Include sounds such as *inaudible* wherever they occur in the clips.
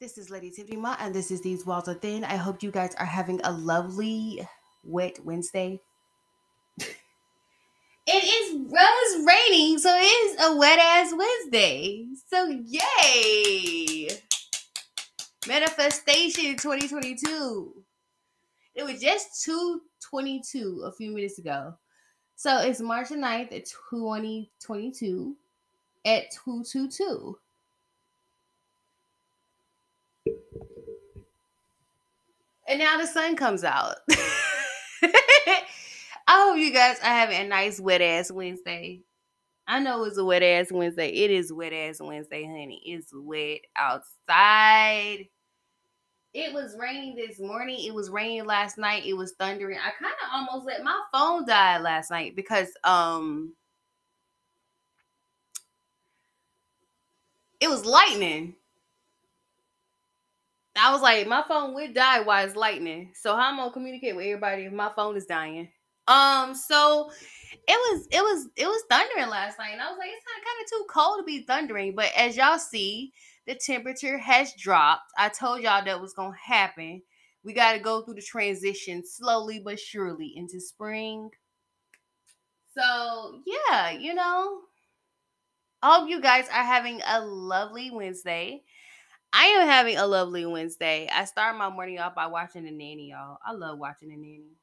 This is Lady Tiffany Ma, and this is These Walls Are Thin. I hope you guys are having a lovely, wet Wednesday. *laughs* it is it's raining, so it is a wet ass Wednesday. So yay! Manifestation 2022. It was just 222 a few minutes ago. So it's March 9th 2022 at 222. And now the sun comes out. *laughs* I hope you guys are having a nice wet ass Wednesday. I know it's a wet ass Wednesday. It is wet ass Wednesday, honey. It's wet outside. It was raining this morning. It was raining last night. It was thundering. I kind of almost let my phone die last night because um it was lightning. I was like, my phone would die while it's lightning. So how am I'm gonna communicate with everybody if my phone is dying? Um, so it was it was it was thundering last night, and I was like, it's not kind of too cold to be thundering. But as y'all see, the temperature has dropped. I told y'all that was gonna happen. We got to go through the transition slowly but surely into spring. So yeah, you know, I hope you guys are having a lovely Wednesday. I am having a lovely Wednesday. I start my morning off by watching the nanny, y'all. I love watching the nanny.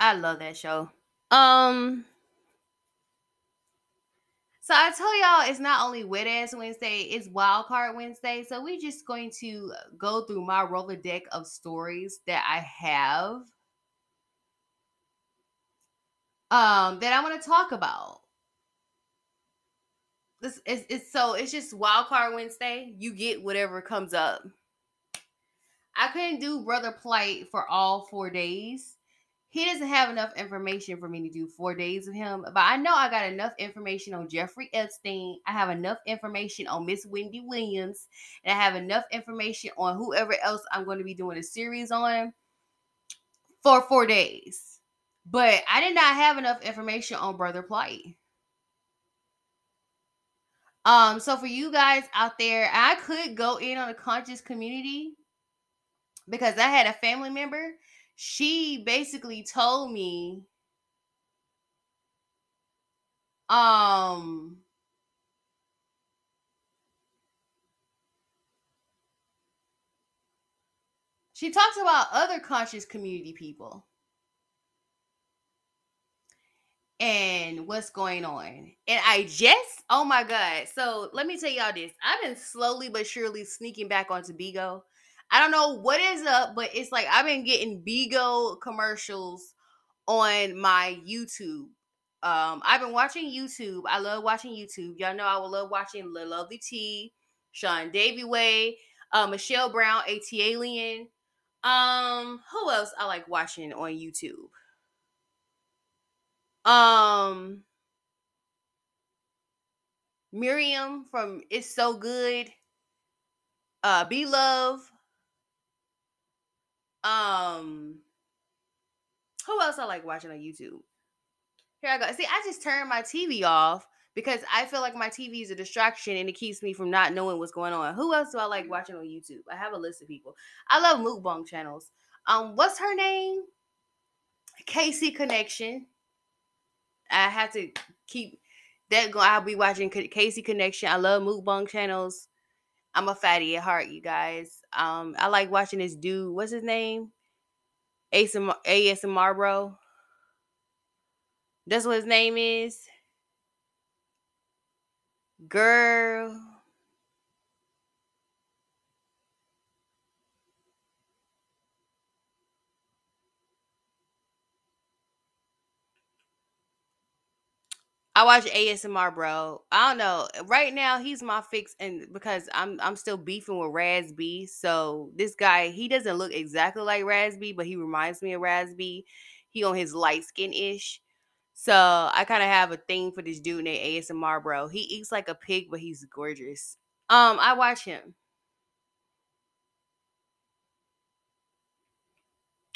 I love that show. Um so I tell y'all it's not only wet ass Wednesday, it's wild card Wednesday. So we're just going to go through my Rolodeck of stories that I have um that I want to talk about this is it's so it's just wild card Wednesday. You get whatever comes up. I couldn't do Brother Polight for all four days. He doesn't have enough information for me to do four days of him, but I know I got enough information on Jeffrey Epstein. I have enough information on Miss Wendy Williams, and I have enough information on whoever else I'm going to be doing a series on for four days. But I did not have enough information on Brother Polight. Um, so for you guys out there, I could go in on a conscious community because I had a family member. She basically told me um she talks about other conscious community people and what's going on. And I just, oh my God. So let me tell y'all this. I've been slowly but surely sneaking back onto Bigo. I don't know what is up, but it's like I've been getting Bigo commercials on my YouTube. Um, I've been watching YouTube. I love watching YouTube. Y'all know I will love watching Lil Lovely T, Sean Davy Way, uh, Michelle Brown, AT Alien. Um, who else I like watching on YouTube? Um Miriam from It's So Good. Uh Be Love. Um who else I like watching on YouTube? Here I go. See, I just turned my TV off because I feel like my TV is a distraction and it keeps me from not knowing what's going on. Who else do I like watching on YouTube? I have a list of people. I love mukbang channels. Um, what's her name? Casey Connection. I have to keep that going. I'll be watching Casey Connection. I love mukbang channels. I'm a fatty at heart, you guys. Um, I like watching this dude. What's his name? ASMR, ASMR bro. That's what his name is. Girl. I watch ASMR, bro. I don't know. Right now, he's my fix, and because I'm I'm still beefing with Raz B. So this guy, he doesn't look exactly like Raz B, but he reminds me of Raz B. He on his light skin ish. So I kind of have a thing for this dude named ASMR, bro. He eats like a pig, but he's gorgeous. Um, I watch him.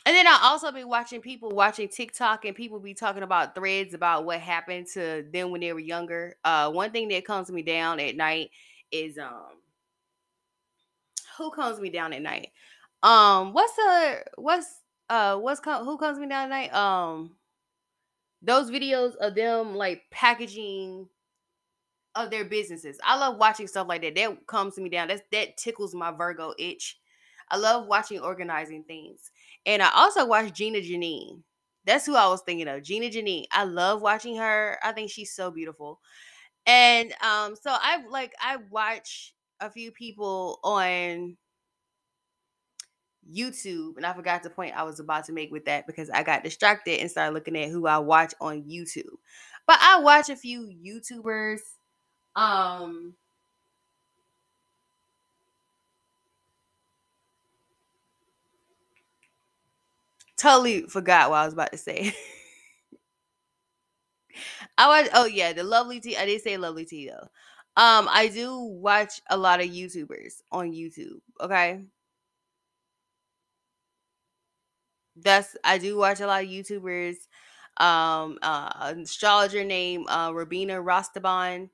And then I also be watching people watching TikTok and people be talking about threads about what happened to them when they were younger. Uh one thing that comes me down at night is um who comes me down at night? Um what's the what's uh what's who comes me down at night? Um those videos of them like packaging of their businesses. I love watching stuff like that. That to me down. That's that tickles my Virgo itch. I love watching organizing things. And I also watch Gina Janine. That's who I was thinking of. Gina Janine. I love watching her. I think she's so beautiful. And um, so I like I watch a few people on YouTube, and I forgot the point I was about to make with that because I got distracted and started looking at who I watch on YouTube. But I watch a few YouTubers. Um totally forgot what I was about to say. *laughs* I watch oh yeah, the lovely tea. I did say lovely tea though. Um, I do watch a lot of YouTubers on YouTube. Okay. That's I do watch a lot of YouTubers. Um, uh, an astrologer named uh, Rabina Rastaban.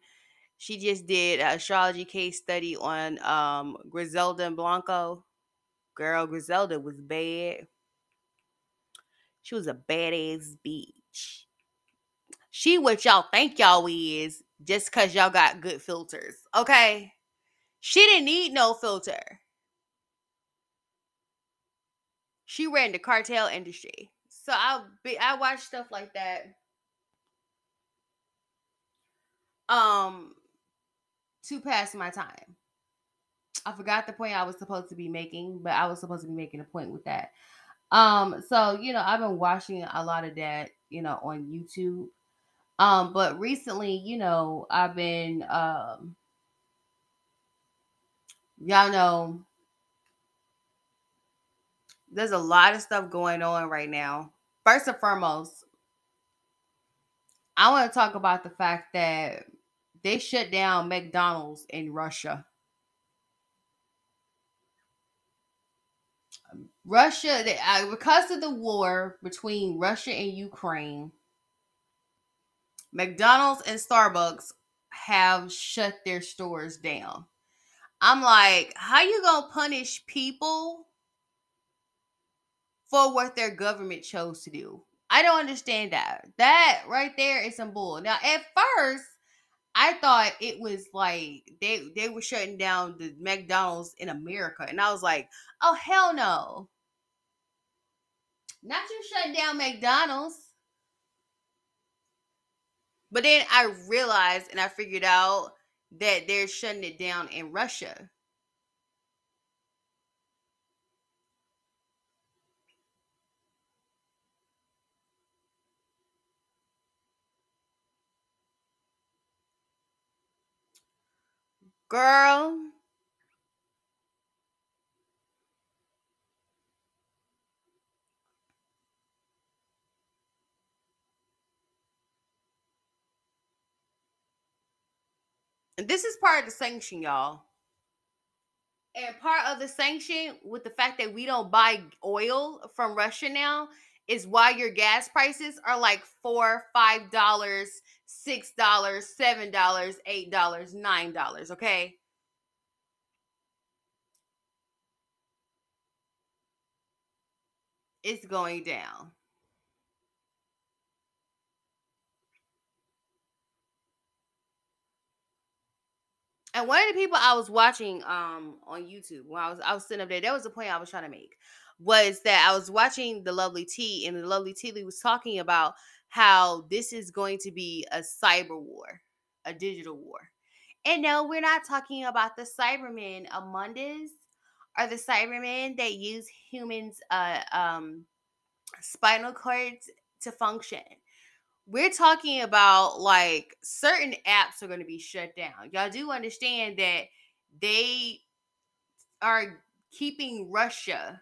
She just did an astrology case study on um Griselda and Blanco. Girl, Griselda was bad. She was a badass bitch. She what y'all think y'all is just cause y'all got good filters. Okay. She didn't need no filter. She ran the cartel industry. So I'll be I watch stuff like that. Um to pass my time. I forgot the point I was supposed to be making, but I was supposed to be making a point with that. Um, so you know, I've been watching a lot of that, you know, on YouTube. Um, but recently, you know, I've been um y'all know there's a lot of stuff going on right now. First and foremost, I want to talk about the fact that they shut down McDonald's in Russia. Russia, they, uh, because of the war between Russia and Ukraine, McDonald's and Starbucks have shut their stores down. I'm like, how you gonna punish people for what their government chose to do? I don't understand that. That right there is some bull. Now, at first, I thought it was like they they were shutting down the McDonald's in America, and I was like, oh hell no, not you shut down McDonald's. But then I realized and I figured out that they're shutting it down in Russia. Girl, and this is part of the sanction, y'all. And part of the sanction with the fact that we don't buy oil from Russia now is why your gas prices are like four, five dollars, six dollars, seven dollars, eight dollars, nine dollars. Okay. It's going down. And one of the people I was watching um on YouTube when I was I was sitting up there, that was the point I was trying to make. Was that I was watching the lovely T and the lovely T was talking about how this is going to be a cyber war, a digital war. And no, we're not talking about the Cybermen among us or the Cybermen that use humans' uh, um, spinal cords to function. We're talking about like certain apps are going to be shut down. Y'all do understand that they are keeping Russia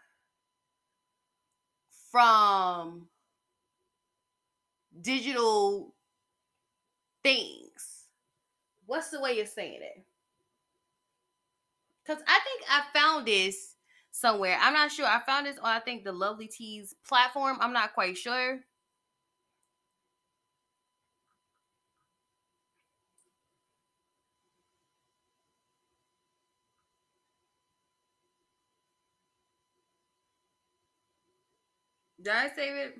from digital things. What's the way of saying it? Because I think I found this somewhere. I'm not sure. I found this on I think the Lovely Teas platform. I'm not quite sure. Did I save it?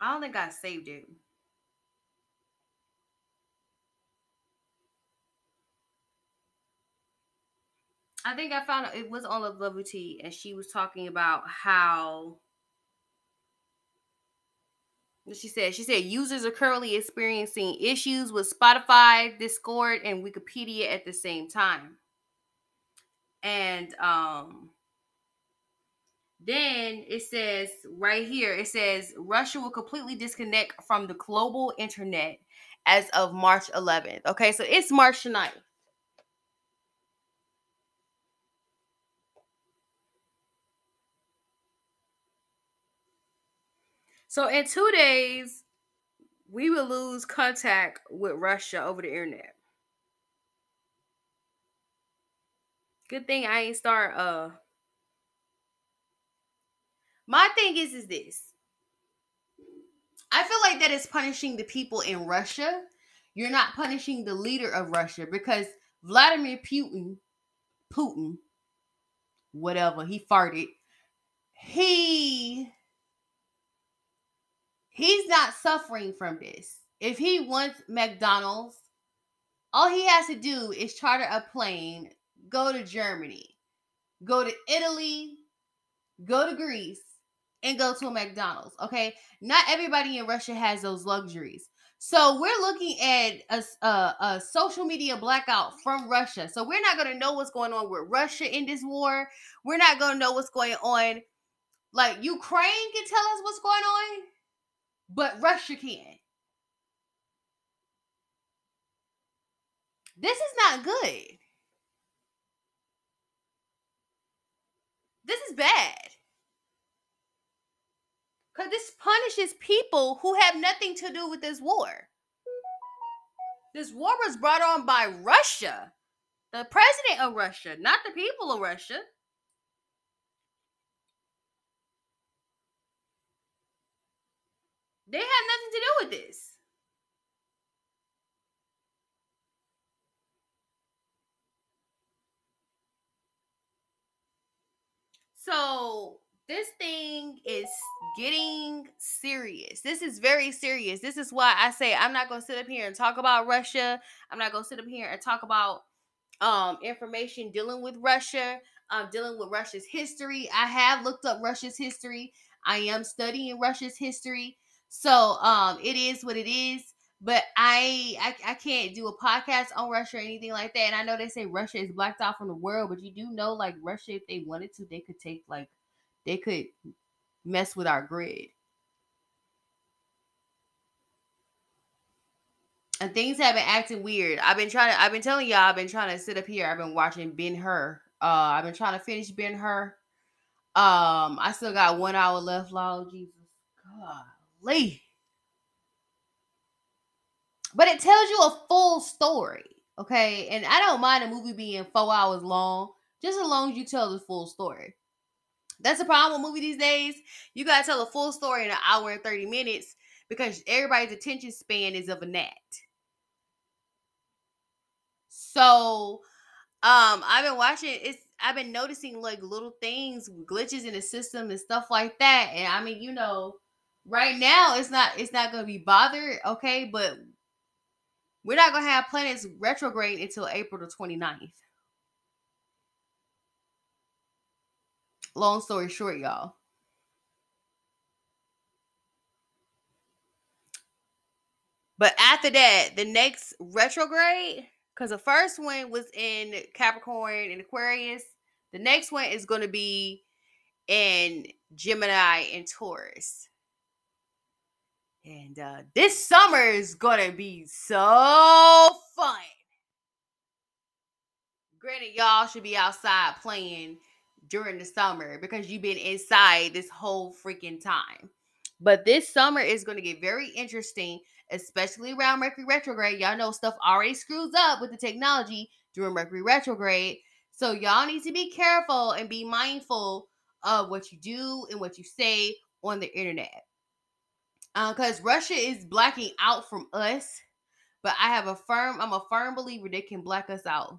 I don't think I saved it. I think I found it was on Lovely Tea, and she was talking about how. She said, she said users are currently experiencing issues with Spotify, Discord, and Wikipedia at the same time. And um then it says right here, it says Russia will completely disconnect from the global internet as of March 11th. Okay, so it's March 9th. So in two days, we will lose contact with Russia over the internet. Good thing I ain't start uh my thing is is this. I feel like that is punishing the people in Russia. You're not punishing the leader of Russia because Vladimir Putin, Putin, whatever, he farted. He he's not suffering from this. If he wants McDonald's, all he has to do is charter a plane, go to Germany, go to Italy, go to Greece, and go to a McDonald's. Okay, not everybody in Russia has those luxuries. So we're looking at a, a, a, social media blackout from Russia. So we're not going to know what's going on with Russia in this war. We're not going to know what's going on. Like Ukraine can tell us what's going on, but Russia can. This is not good. This is bad. Because this punishes people who have nothing to do with this war. This war was brought on by Russia, the president of Russia, not the people of Russia. They have nothing to do with this. So this thing is getting serious. This is very serious. This is why I say I'm not going to sit up here and talk about Russia. I'm not going to sit up here and talk about um information dealing with Russia, um dealing with Russia's history. I have looked up Russia's history. I am studying Russia's history. So um it is what it is. But I, I I can't do a podcast on Russia or anything like that. And I know they say Russia is blacked out from the world, but you do know like Russia, if they wanted to, they could take like they could mess with our grid. And things have been acting weird. I've been trying to I've been telling y'all, I've been trying to sit up here. I've been watching Ben Hur. Uh I've been trying to finish Ben Hur. Um, I still got one hour left, Lord Jesus. Golly. But it tells you a full story. Okay. And I don't mind a movie being four hours long, just as long as you tell the full story. That's the problem with movie these days. You gotta tell a full story in an hour and 30 minutes because everybody's attention span is of a gnat. So um I've been watching it's I've been noticing like little things, glitches in the system and stuff like that. And I mean, you know, right now it's not it's not gonna be bothered, okay, but we're not gonna have planets retrograde until April the 29th. long story short, y'all. But after that, the next retrograde, because the first one was in Capricorn and Aquarius, the next one is going to be in Gemini and Taurus. And uh, this summer is going to be so fun. Granted, y'all should be outside playing during the summer because you've been inside this whole freaking time. But this summer is going to get very interesting, especially around Mercury retrograde. Y'all know stuff already screws up with the technology during Mercury retrograde. So y'all need to be careful and be mindful of what you do and what you say on the internet. Because uh, Russia is blacking out from us, but I have a firm, I'm a firm believer they can black us out.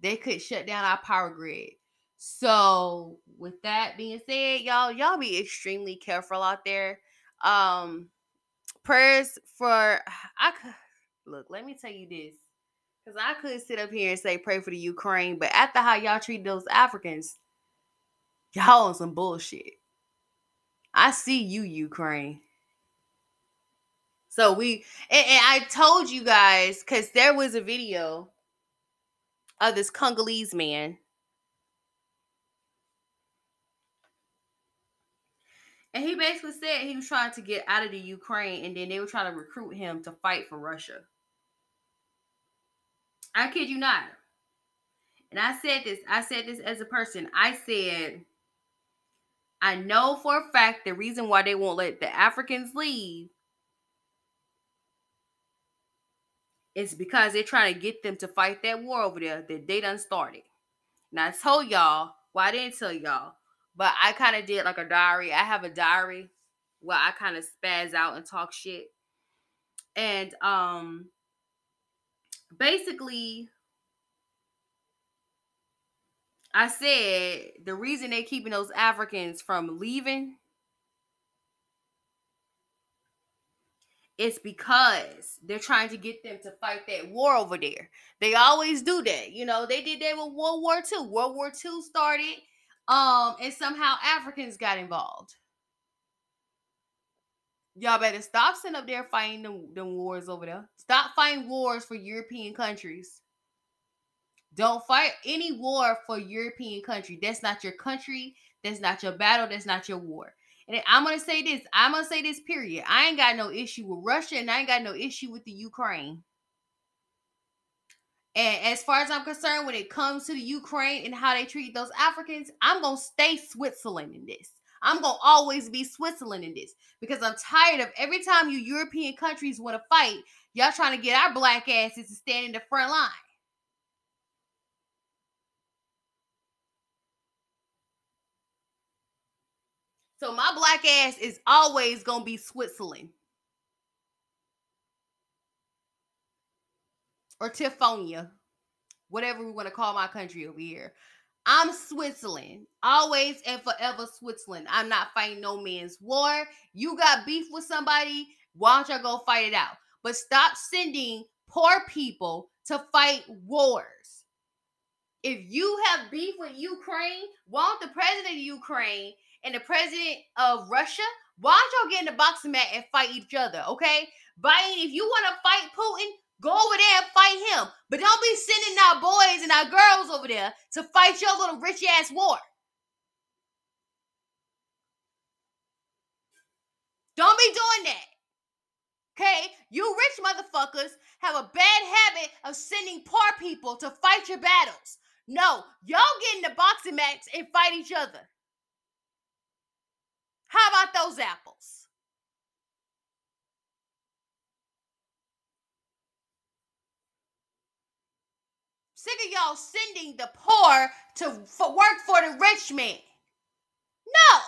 They could shut down our power grid. So, with that being said, y'all, y'all be extremely careful out there. Um, prayers for I could look. Let me tell you this, because I could sit up here and say pray for the Ukraine, but after how y'all treat those Africans, y'all on some bullshit. I see you, Ukraine. So we and, and I told you guys because there was a video of this Congolese man And he basically said he was trying to get out of the Ukraine and then they were trying to recruit him to fight for Russia. I kid you not. And I said this, I said this as a person. I said, I know for a fact the reason why they won't let the Africans leave is because they're trying to get them to fight that war over there that they done started. And I told y'all, well, I didn't tell y'all but I kind of did like a diary. I have a diary where I kind of spaz out and talk shit. And um basically I said the reason they're keeping those Africans from leaving it's because they're trying to get them to fight that war over there. They always do that. You know, they did that with World War II. World War II started um, and somehow Africans got involved. Y'all better stop sitting up there fighting them, them wars over there. Stop fighting wars for European countries. Don't fight any war for European country. That's not your country. That's not your battle. That's not your war. And I'm gonna say this. I'm gonna say this. Period. I ain't got no issue with Russia, and I ain't got no issue with the Ukraine. And as far as I'm concerned, when it comes to the Ukraine and how they treat those Africans, I'm to stay Switzerland in this. I'm to always be Switzerland in this because I'm tired of every time you European countries want to fight, y'all trying to get our black asses to stand in the front line. So my black ass is always going to be Switzerland. or Tifonia, whatever we want to call my country over here. I'm Switzerland, always and forever Switzerland. I'm not fighting no man's war. You got beef with somebody, why don't y'all go fight it out? But stop sending poor people to fight wars. If you have beef with Ukraine, why don't the president of Ukraine and the president of Russia, why y'all get in the boxing mat and fight each other? Okay, Biden, if you want to fight Putin, Go over there and fight him. But don't be sending our boys and our girls over there to fight your little rich ass war. Don't be doing that. Okay? You rich motherfuckers have a bad habit of sending poor people to fight your battles. No, y'all get in the boxing match and fight each other. How about those apples? sick of y'all sending the poor to for work for the rich man. No.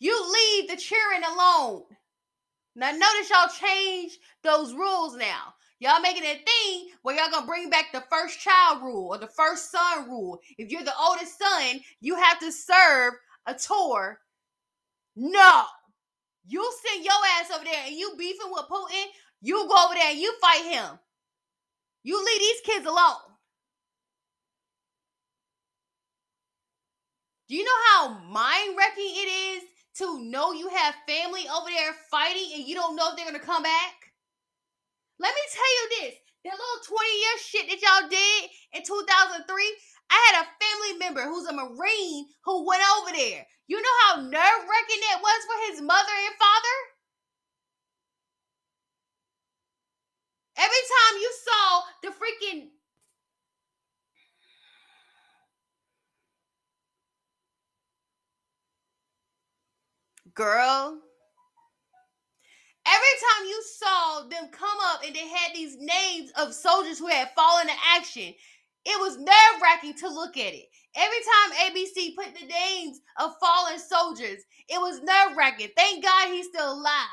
You leave the children alone. Now notice y'all change those rules now. Y'all making a thing where y'all gonna bring back the first child rule or the first son rule. If you're the oldest son, you have to serve a tour. No. You send your ass over there and you beefing with Putin, you go over there and you fight him. You leave these kids alone. Do you know how mind wrecking it is to know you have family over there fighting and you don't know if they're gonna come back? Let me tell you this that little 20 year shit that y'all did in 2003. I had a family member who's a Marine who went over there. You know how nerve wracking that was for his mother and father? Every time you saw the freaking girl. Every time you saw them come up and they had these names of soldiers who had fallen in action, it was nerve wracking to look at it. Every time ABC put the names of fallen soldiers, it was nerve wracking. Thank God he's still alive.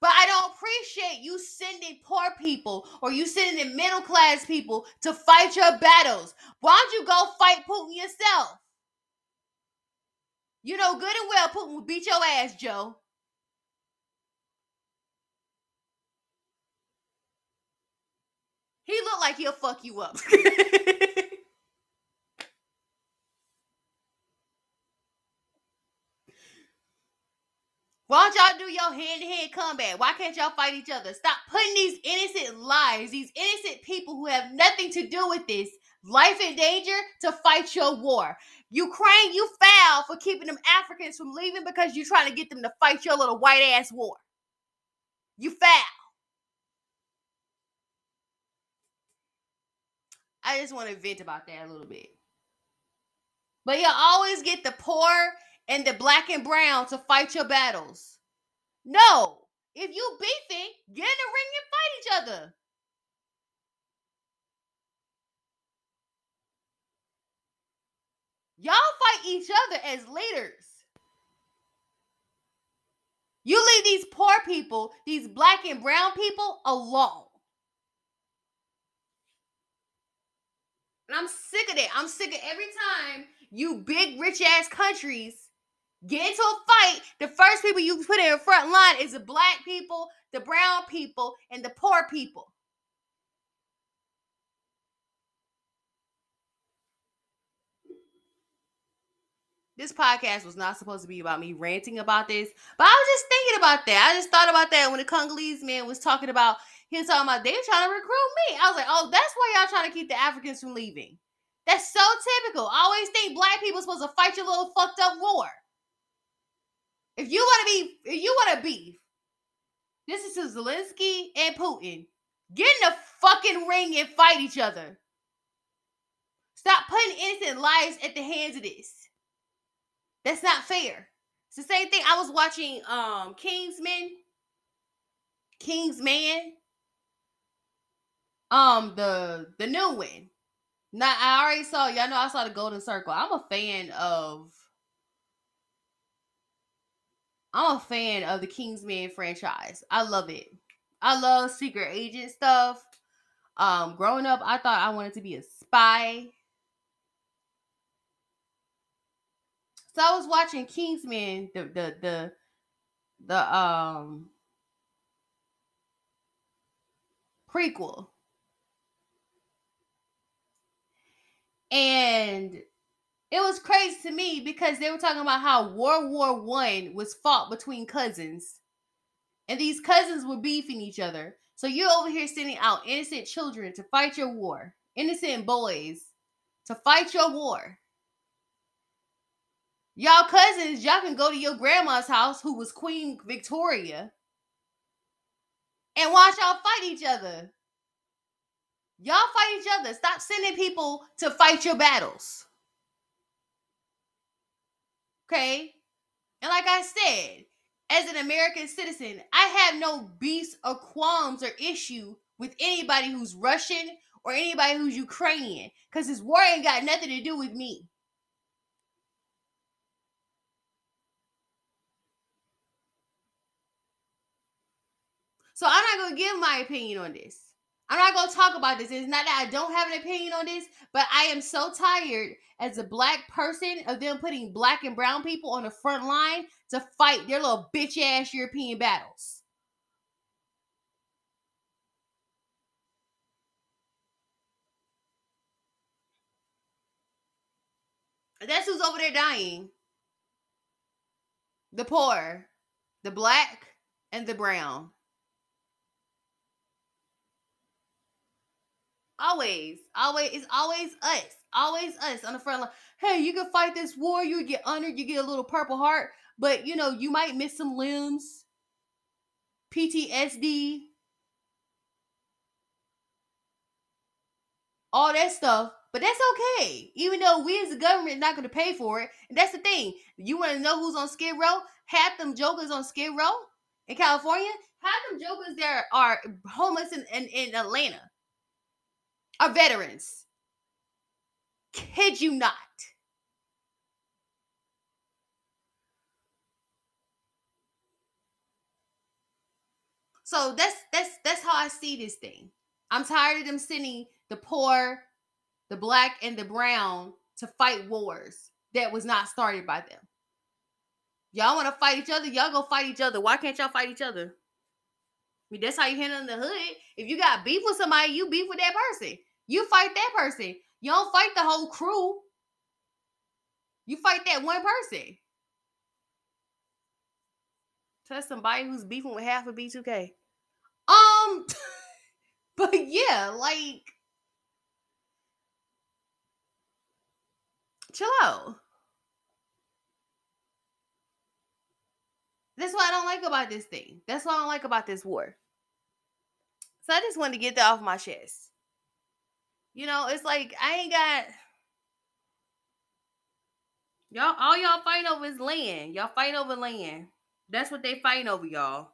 But I don't appreciate you sending poor people or you sending in middle class people to fight your battles. Why don't you go fight Putin yourself? You know good and well Putin will beat your ass, Joe. He looked like he'll fuck you up. *laughs* Why don't y'all do your hand to hand combat? Why can't y'all fight each other? Stop putting these innocent lives, these innocent people who have nothing to do with this life in danger to fight your war. Ukraine, you foul for keeping them Africans from leaving because you're trying to get them to fight your little white ass war. You foul. I just want to vent about that a little bit. But you always get the poor and the black and brown to fight your battles. No. If you beefing, get in the ring and fight each other. Y'all fight each other as leaders. You leave these poor people, these black and brown people alone. And I'm sick of it. I'm sick of every time you big rich ass countries get into a fight. The first people you put in front line is the black people, the brown people, and the poor people. This podcast was not supposed to be about me ranting about this, but I was just thinking about that. I just thought about that when the Congolese man was talking about he was talking about they were trying to recruit me. I was like, oh, that's why y'all trying to keep the Africans from leaving. That's so typical. I always think black people supposed to fight your little fucked up war. If you want to be, if you want to beef, this is to Zelensky and Putin. Get in the fucking ring and fight each other. Stop putting innocent lives at the hands of this. That's not fair. It's the same thing. I was watching um Kingsman. Kingsman um, the the new one. Now I already saw y'all know I saw the Golden Circle. I'm a fan of I'm a fan of the Kingsman franchise. I love it. I love secret agent stuff. Um, growing up, I thought I wanted to be a spy. So I was watching Kingsman, the the the the um prequel. And it was crazy to me because they were talking about how World War One was fought between cousins, and these cousins were beefing each other. So you're over here sending out innocent children to fight your war, innocent boys to fight your war. Y'all cousins, y'all can go to your grandma's house, who was Queen Victoria, and watch y'all fight each other. Y'all fight each other. Stop sending people to fight your battles. Okay? And like I said, as an American citizen, I have no beefs or qualms or issue with anybody who's Russian or anybody who's Ukrainian because this war ain't got nothing to do with me. So I'm not going to give my opinion on this. I'm not going to talk about this. It's not that I don't have an opinion on this, but I am so tired as a black person of them putting black and brown people on the front line to fight their little bitch ass European battles. That's who's over there dying. The poor, the black, and the brown. Always, always, it's always us. Always us on the front line. Hey, you can fight this war, you get honored, you get a little purple heart, but you know, you might miss some limbs, PTSD, all that stuff. But that's okay, even though we as the government not going to pay for it. And that's the thing. You want to know who's on Skid Row? Half them jokers on Skid Row in California. Half them jokers there are homeless in, in, in Atlanta. Are veterans. Kid you not. So that's that's that's how I see this thing. I'm tired of them sending the poor, the black, and the brown to fight wars that was not started by them. Y'all want to fight each other? Y'all go fight each other. Why can't y'all fight each other? I mean, that's how you handle in the hood. If you got beef with somebody, you beef with that person. You fight that person. You don't fight the whole crew. You fight that one person. Tell somebody who's beefing with half of B2K. Um, *laughs* but yeah, like, chill out. That's what I don't like about this thing. That's what I don't like about this war. So I just wanted to get that off my chest. You know, it's like I ain't got y'all. All y'all fighting over is land. Y'all fighting over land. That's what they fighting over, y'all.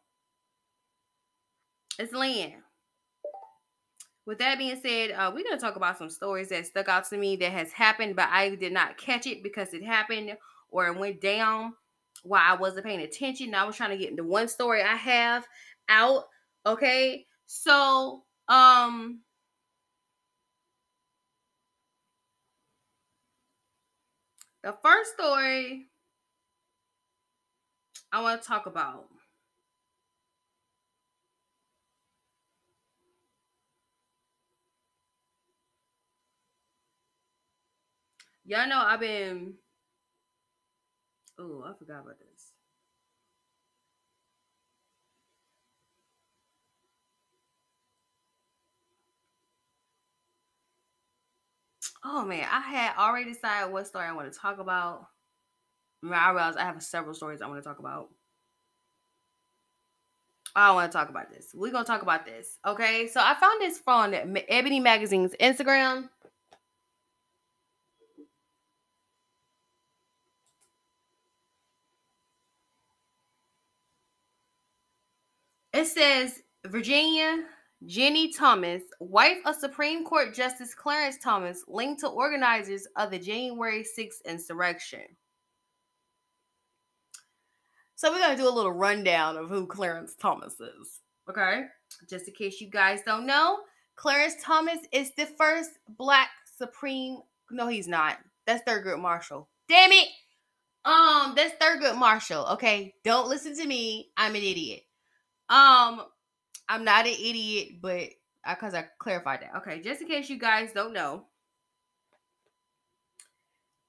It's land. With that being said, uh, we're gonna talk about some stories that stuck out to me that has happened, but I did not catch it because it happened or it went down while I wasn't paying attention. I was trying to get into one story I have out. Okay, so um. The first story I want to talk about Y'all know I've been. Oh, I forgot about this. Oh man, I had already decided what story I want to talk about. I realized I have several stories I want to talk about. I don't want to talk about this. We're gonna talk about this. Okay, so I found this from Ebony Magazine's Instagram. It says Virginia Ginni Thomas, wife of Supreme Court Justice Clarence Thomas, linked to organizers of the January 6th insurrection. So we're going to do a little rundown of who Clarence Thomas is. Okay? Just in case you guys don't know, Clarence Thomas is the first black Supreme. No, he's not. That's Thurgood Marshall. Damn it. Um, that's Thurgood Marshall. Okay, don't listen to me. I'm an idiot. Um, I'm not an idiot, but because I, I clarified that. Okay, just in case you guys don't know,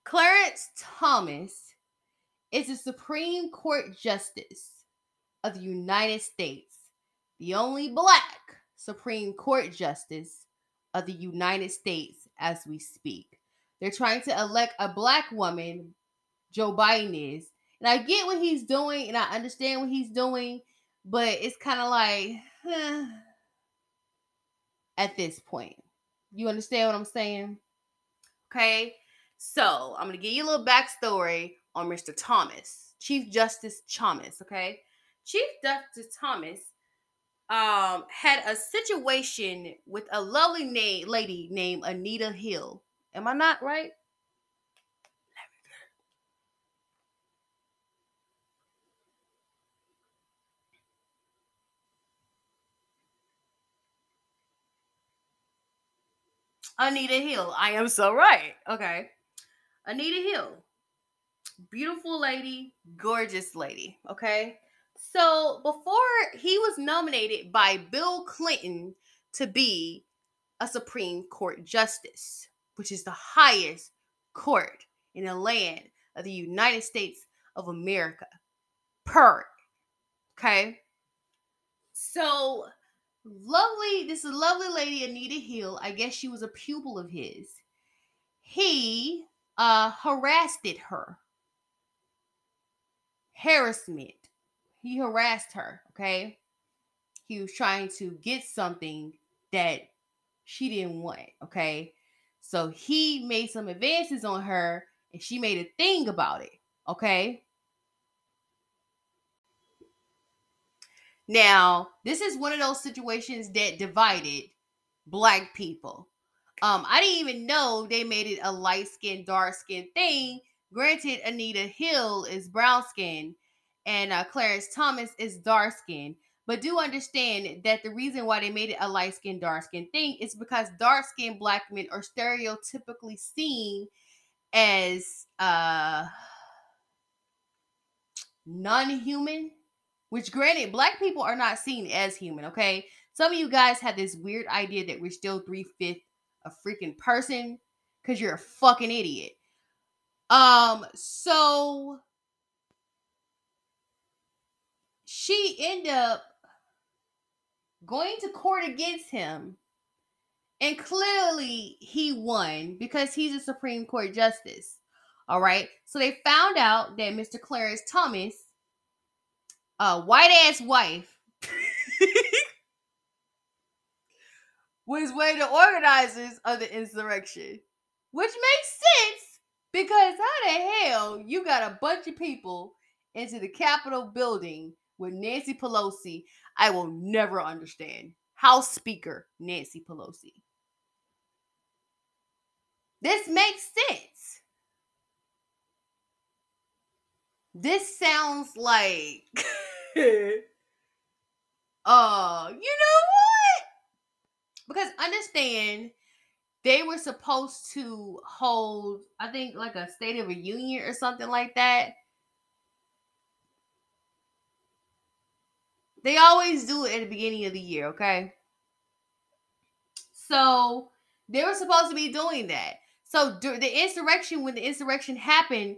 Clarence Thomas is a Supreme Court Justice of the United States, the only black Supreme Court Justice of the United States as we speak. They're trying to elect a black woman, Joe Biden is. And I get what he's doing and I understand what he's doing but it's kind of like *sighs* at this point. You understand what I'm saying? Okay, so I'm gonna give you a little backstory on Mr. Thomas, Chief Justice Thomas. Okay, Chief Justice Thomas um had a situation with a lovely name lady named Anita Hill. Am I not right? Anita Hill. I am so right. Okay. Anita Hill. Beautiful lady, gorgeous lady. Okay. So before he was nominated by Bill Clinton to be a Supreme Court justice, which is the highest court in the land of the United States of America. Per. Okay. So lovely, this is lovely lady Anita Hill. I guess she was a pupil of his. He uh harassed her. Harassment. He harassed her, okay? He was trying to get something that she didn't want, okay? So he made some advances on her and she made a thing about it. Okay. Now, this is one of those situations that divided black people. Um, I didn't even know they made it a light skin, dark skin thing. Granted, Anita Hill is brown skin and uh, Clarence Thomas is dark skin. But do understand that the reason why they made it a light skin, dark skin thing is because dark skinned black men are stereotypically seen as uh non-human which granted black people are not seen as human okay some of you guys have this weird idea that we're still three-fifth a freaking person because you're a fucking idiot um so she ended up going to court against him and clearly he won because he's a Supreme Court justice. All right. So they found out that Mr. Clarence Thomas, a white ass wife, was one of the organizers of the insurrection. Which makes sense because how the hell you got a bunch of people into the Capitol building with Nancy Pelosi? I will never understand. House Speaker Nancy Pelosi. This makes sense. This sounds like uh, *laughs* you know what? Because understand they were supposed to hold, I think, like a state of a union or something like that. They always do it at the beginning of the year, okay? So they were supposed to be doing that. So the insurrection, when the insurrection happened,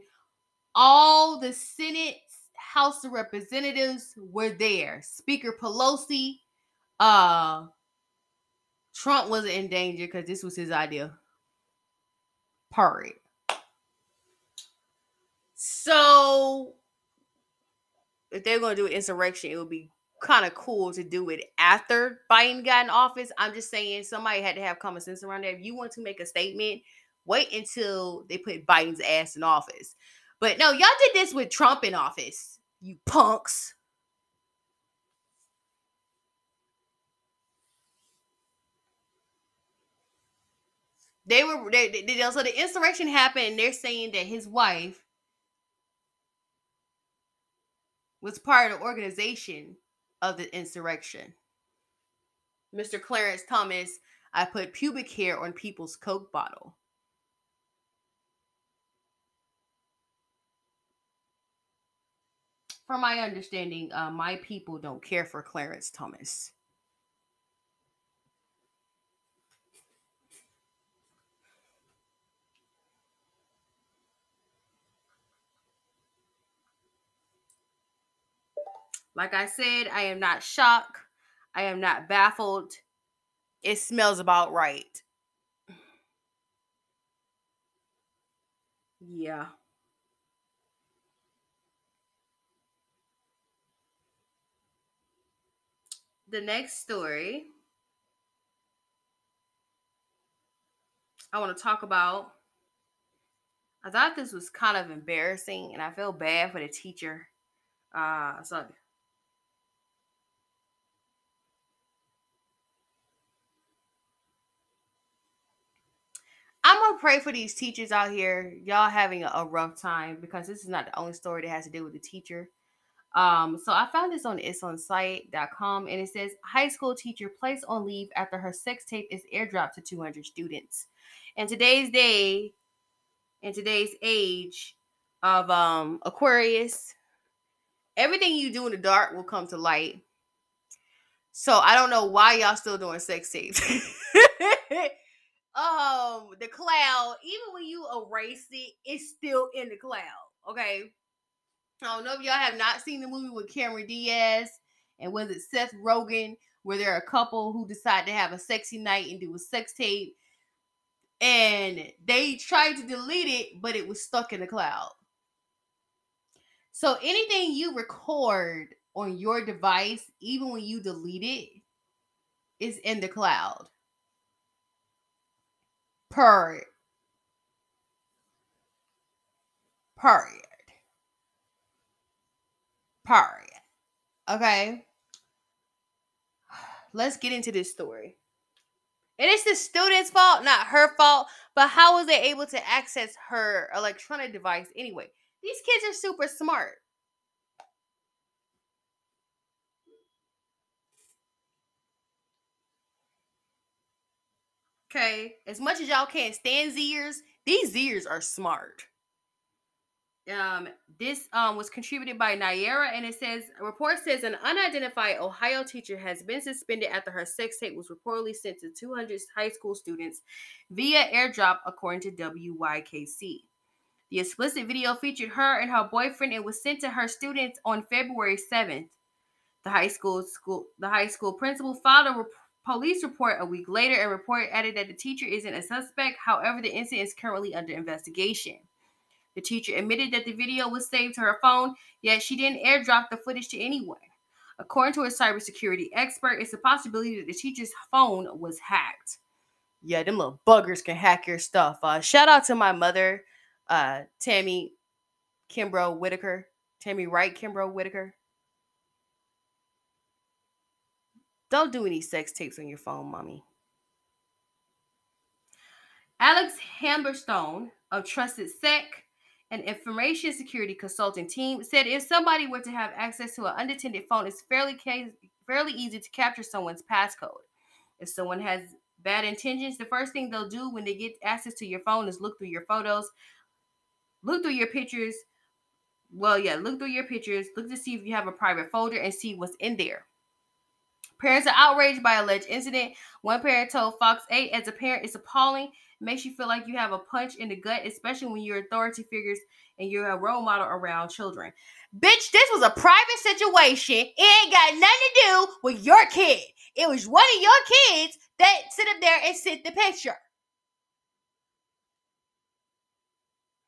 all the Senate, House of Representatives were there. Speaker Pelosi, uh, Trump wasn't in danger because this was his idea. Period. So if they're gonna do an insurrection, it would be kind of cool to do it after Biden got in office. I'm just saying somebody had to have common sense around that. If you want to make a statement Wait until they put Biden's ass in office. But no, y'all did this with Trump in office, you punks. They were they, they, they, so the insurrection happened, and they're saying that his wife was part of the organization of the insurrection. Mr. Clarence Thomas, I put pubic hair on people's Coke bottle. From my understanding, uh, my people don't care for Clarence Thomas. Like I said, I am not shocked. I am not baffled. It smells about right. Yeah. The next story I want to talk about. I thought this was kind of embarrassing, and I feel bad for the teacher. Uh, so I'm gonna pray for these teachers out here. Y'all having a, a rough time because this is not the only story that has to do with the teacher. Um, so I found this on itsonsite.com and it says high school teacher placed on leave after her sex tape is airdropped to 200 students. In today's day, in today's age of um Aquarius, everything you do in the dark will come to light. So I don't know why y'all still doing sex tapes. *laughs* um, the cloud, even when you erase it, it's still in the cloud. Okay. I don't know if y'all have not seen the movie with Cameron Diaz and was it Seth Rogen, where there are a couple who decide to have a sexy night and do a sex tape, and they tried to delete it, but it was stuck in the cloud. So anything you record on your device, even when you delete it, is in the cloud. Period. Period. Period. Okay. Let's get into this story. And it's the student's fault, not her fault. But how was they able to access her electronic device anyway? These kids are super smart. Okay, as much as y'all can't stand Zers, these Zers are smart. Um, this um was contributed by Naira, and it says report says an unidentified Ohio teacher has been suspended after her sex tape was reportedly sent to 200 high school students via airdrop, according to WYKC. The explicit video featured her and her boyfriend and was sent to her students on February 7th. The high school school the high school principal filed a rep- police report a week later and report added that the teacher isn't a suspect. However, the incident is currently under investigation. The teacher admitted that the video was saved to her phone, yet she didn't airdrop the footage to anyone. According to a cybersecurity expert, it's a possibility that the teacher's phone was hacked. Yeah, them little buggers can hack your stuff. Uh, shout out to my mother, uh, Tammy Kimbrough Whitaker. Tammy Wright Kimbrough Whitaker. Don't do any sex tapes on your phone, mommy. Alex Hamerstone of Trusted Sec an information security consulting team said if somebody were to have access to an unattended phone, it's fairly case, fairly easy to capture someone's passcode. If someone has bad intentions, the first thing they'll do when they get access to your phone is look through your photos, look through your pictures. Well, yeah, look through your pictures, look to see if you have a private folder and see what's in there. Parents are outraged by alleged incident. One parent told Fox 8, as a parent, it's appalling makes you feel like you have a punch in the gut, especially when you're authority figures and you're a role model around children. Bitch, this was a private situation. It ain't got nothing to do with your kid. It was one of your kids that sit up there and sent the picture.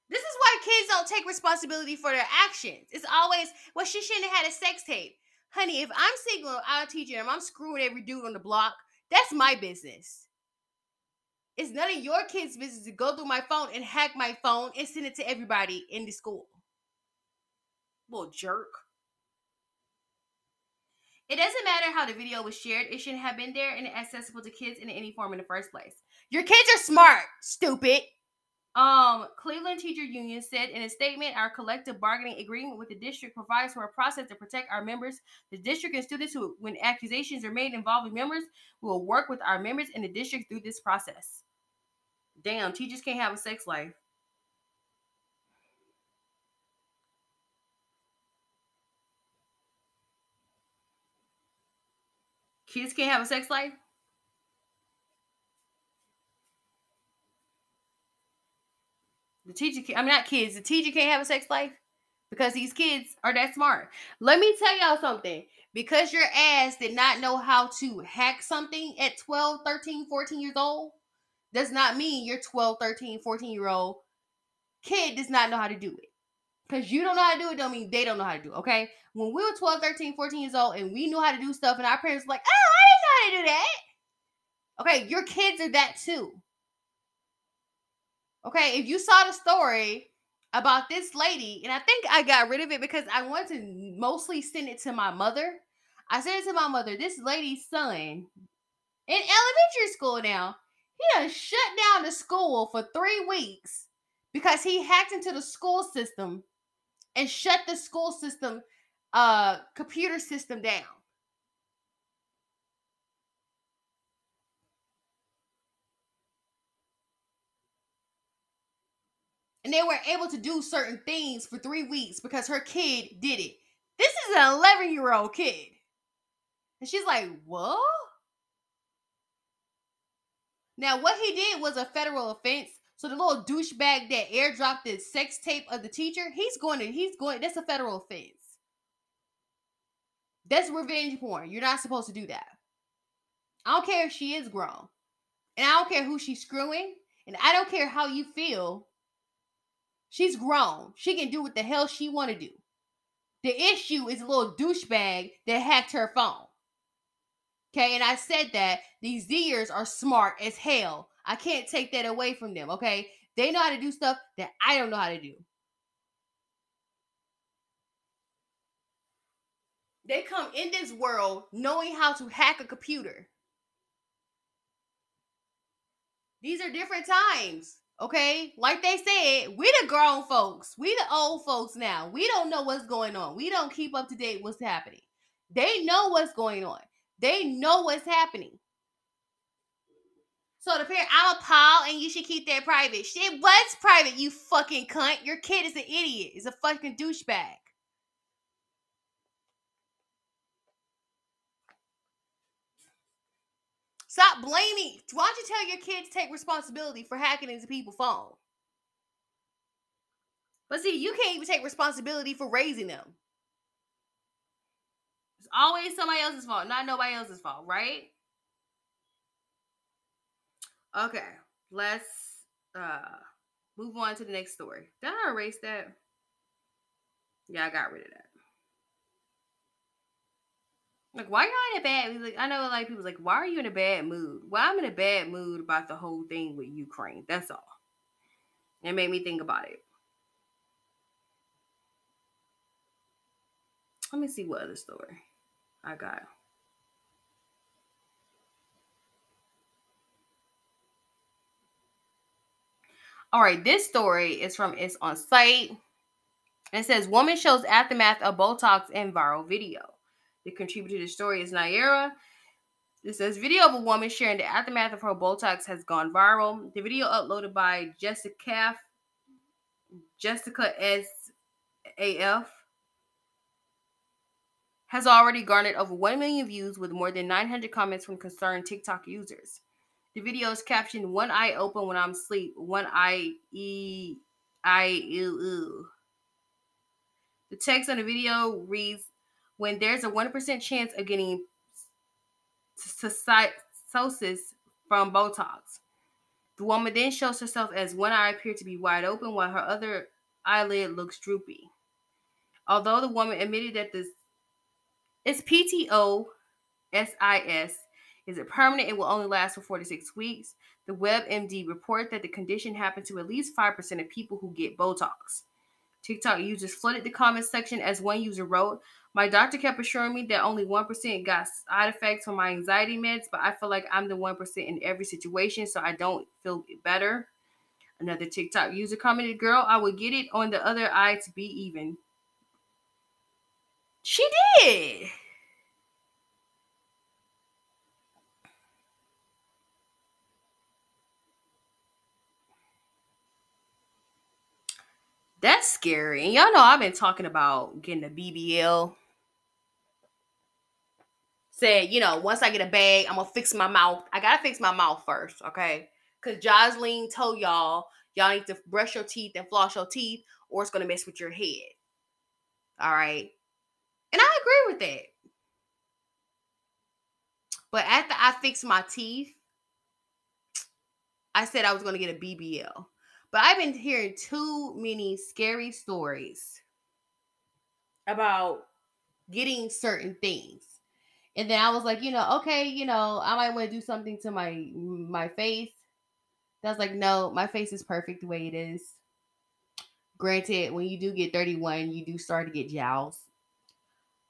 This is why kids don't take responsibility for their actions. It's always, well, she shouldn't have had a sex tape. Honey, if I'm single, I'm teaching and I'm screwing every dude on the block, that's my business. It's none of your kids' business to go through my phone and hack my phone and send it to everybody in the school. Little jerk. It doesn't matter how the video was shared, it shouldn't have been there and accessible to kids in any form in the first place. Your kids are smart, stupid. Um, Cleveland Teacher Union said in a statement, our collective bargaining agreement with the district provides for a process to protect our members. The district and students who, when accusations are made involving members, will work with our members in the district through this process. Damn, teachers can't have a sex life. Kids can't have a sex life? The teacher can, I'm not kids. The teacher can't have a sex life because these kids are that smart. Let me tell y'all something. Because your ass did not know how to hack something at 12, 13, 14 years old, does not mean your 12, 13, 14 year old kid does not know how to do it. Because you don't know how to do it, don't mean they don't know how to do it, okay? When we were 12, 13, 14 years old and we knew how to do stuff, and our parents were like, oh, I didn't know how to do that. Okay, your kids are that too. Okay, if you saw the story about this lady, and I think I got rid of it because I wanted to mostly send it to my mother. I sent it to my mother. This lady's son in elementary school now he done shut down the school for three weeks because he hacked into the school system and shut the school system uh computer system down. And they were able to do certain things for three weeks because her kid did it. This is an 11 year old kid. And she's like, What? Now, what he did was a federal offense. So the little douchebag that airdropped the sex tape of the teacher, he's going to, he's going, that's a federal offense. That's revenge porn. You're not supposed to do that. I don't care if she is grown. And I don't care who she's screwing. And I don't care how you feel. She's grown. She can do what the hell she want to do. The issue is a little douchebag that hacked her phone. Okay, and I said that these Zers are smart as hell. I can't take that away from them, okay? They know how to do stuff that I don't know how to do. They come in this world knowing how to hack a computer. These are different times, okay? Like they said, we the grown folks. We the old folks now. We don't know what's going on. We don't keep up to date what's happening. They know what's going on. They know what's happening. So the parent, I'm appalled and you should keep that private. Shit, what's private, you fucking cunt? Your kid is an idiot. Is a fucking douchebag. Stop blaming. Why don't you tell your kids to take responsibility for hacking into people's phone? But see, you can't even take responsibility for raising them. It's always somebody else's fault, not nobody else's fault, right? Okay, let's uh move on to the next story. Did I erase that? Yeah, I got rid of that. Like, why y'all in a bad? Like, I know a lot of people's like, why are you in a bad mood? Well, I'm in a bad mood about the whole thing with Ukraine. That's all. It made me think about it. Let me see what other story I got. All right, this story is from It's on site. It says woman shows aftermath of Botox in viral video. The contributor to the story is Naira. It says video of a woman sharing the aftermath of her Botox has gone viral. The video uploaded by Jessica Jessica S A F has already garnered over 1 million views with more than 900 comments from concerned TikTok users. The video is captioned "One eye open when I'm asleep, one eye e I ew, The text on the video reads, "When there's a one percent chance of getting ptosis from Botox." The woman then shows herself as one eye appeared to be wide open while her other eyelid looks droopy. Although the woman admitted that this is PTO SIS is it permanent? It will only last for 46 weeks. The WebMD report that the condition happens to at least 5% of people who get Botox. TikTok users flooded the comments section as one user wrote, My doctor kept assuring me that only 1% got side effects from my anxiety meds, but I feel like I'm the 1% in every situation, so I don't feel better. Another TikTok user commented, Girl, I would get it on the other eye to be even. She did. That's scary. And y'all know I've been talking about getting a BBL. Said, you know, once I get a bag, I'm gonna fix my mouth. I gotta fix my mouth first, okay? Because Jocelyn told y'all, y'all need to brush your teeth and floss your teeth, or it's gonna mess with your head. All right. And I agree with that. But after I fixed my teeth, I said I was gonna get a BBL. But I've been hearing too many scary stories about getting certain things. And then I was like, you know, okay, you know, I might want to do something to my my face. I was like, no, my face is perfect the way it is. Granted, when you do get 31, you do start to get jowls.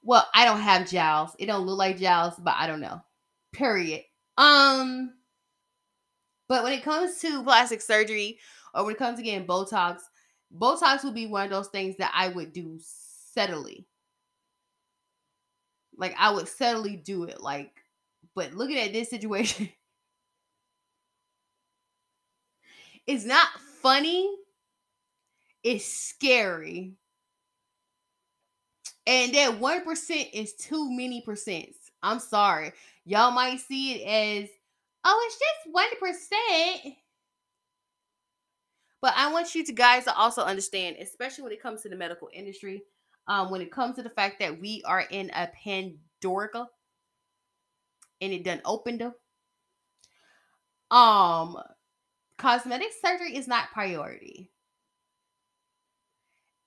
Well, I don't have jowls. It don't look like jowls, but I don't know. Period. Um, but when it comes to plastic surgery, or when it comes to getting Botox, Botox would be one of those things that I would do steadily. Like I would subtly do it. Like, but looking at this situation, *laughs* it's not funny. It's scary. And that 1% is too many percents. I'm sorry. Y'all might see it as, oh, it's just 1%. But I want you to guys to also understand, especially when it comes to the medical industry, um, when it comes to the fact that we are in a pandorica and it done opened up. Um, cosmetic surgery is not priority.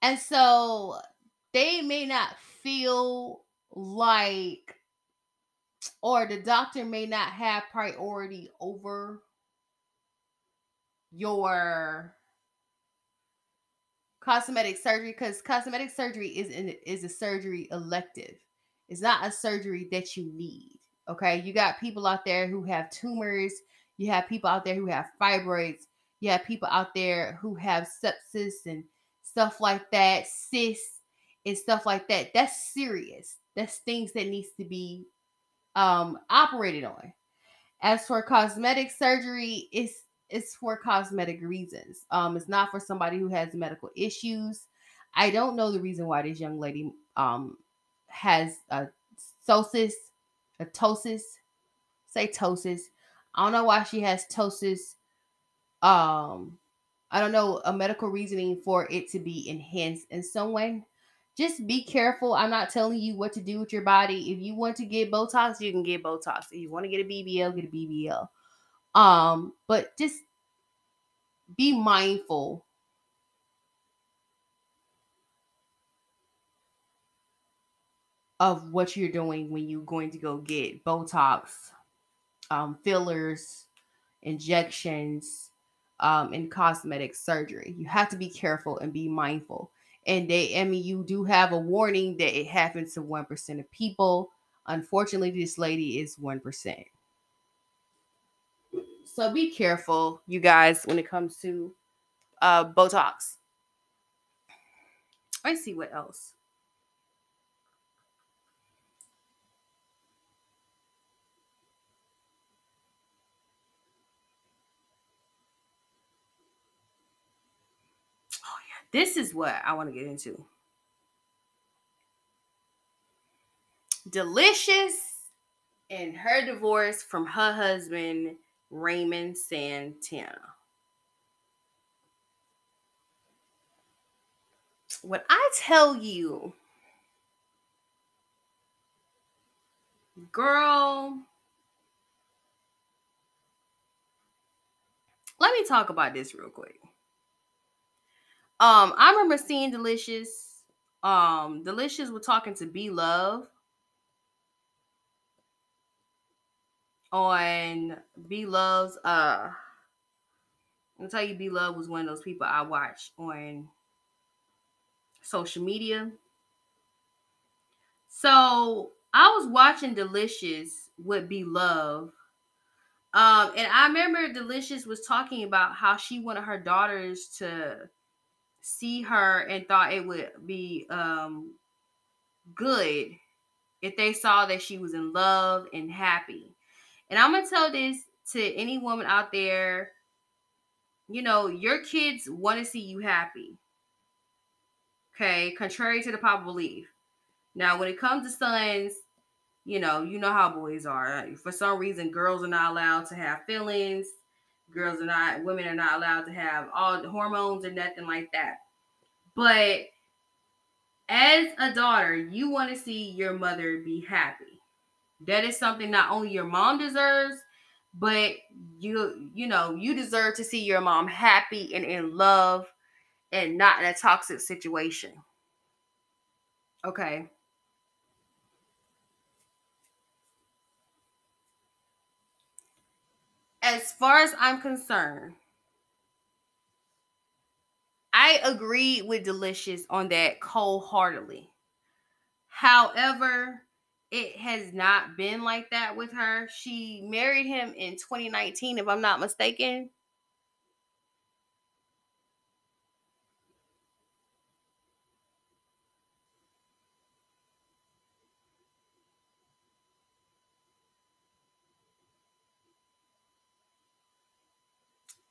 And so they may not feel like or the doctor may not have priority over your cosmetic surgery because cosmetic surgery is in, is a surgery elective. It's not a surgery that you need. Okay, you got people out there who have tumors. You have people out there who have fibroids. You have people out there who have sepsis and stuff like that, cysts and stuff like that. That's serious. That's things that needs to be um operated on. As for cosmetic surgery, it's it's for cosmetic reasons. Um, it's not for somebody who has medical issues. I don't know the reason why this young lady um has a psoas, a ptosis, say ptosis. I don't know why she has ptosis. Um, I don't know a medical reasoning for it to be enhanced in some way. Just be careful. I'm not telling you what to do with your body. If you want to get Botox, you can get Botox. If you want to get a BBL, get a BBL. Um, but just be mindful of what you're doing when you're going to go get Botox, um, fillers, injections, um, and cosmetic surgery. You have to be careful and be mindful. And they, I mean, you do have a warning that it happens to 1% of people. Unfortunately, this lady is 1%. So be careful, you guys, when it comes to uh, Botox. I see what else. Oh yeah, this is what I want to get into. Deelishis and her divorce from her husband Raymond Santana. When I tell you, girl, let me talk about this real quick. Um, I remember seeing Deelishis. Um, Deelishis was talking to B Love on B Love's uh I'll tell you B Love was one of those people I watch on social media. So I was watching Deelishis with B Love. Um, and I remember Deelishis was talking about how she wanted her daughters to see her and thought it would be um good if they saw that she was in love and happy. And I'm going to tell this to any woman out there you know, your kids want to see you happy. Okay, contrary to the popular belief. Now, when it comes to sons, you know, you know how boys are. For some reason, girls are not allowed to have feelings. Girls are not, women are not allowed to have all hormones or nothing like that. But as a daughter, you want to see your mother be happy. That is something not only your mom deserves, but you you know, you deserve to see your mom happy and in love and not in a toxic situation. Okay. As far as I'm concerned, I agree with Deelishis on that cold wholeheartedly. However, it has not been like that with her. She married him in 2019, if I'm not mistaken.